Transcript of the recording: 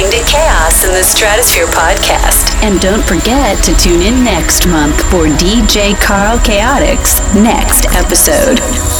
listening to Chaos in the Stratosphere podcast. And don't forget to tune in next month for DJ Carl Chaotix next episode.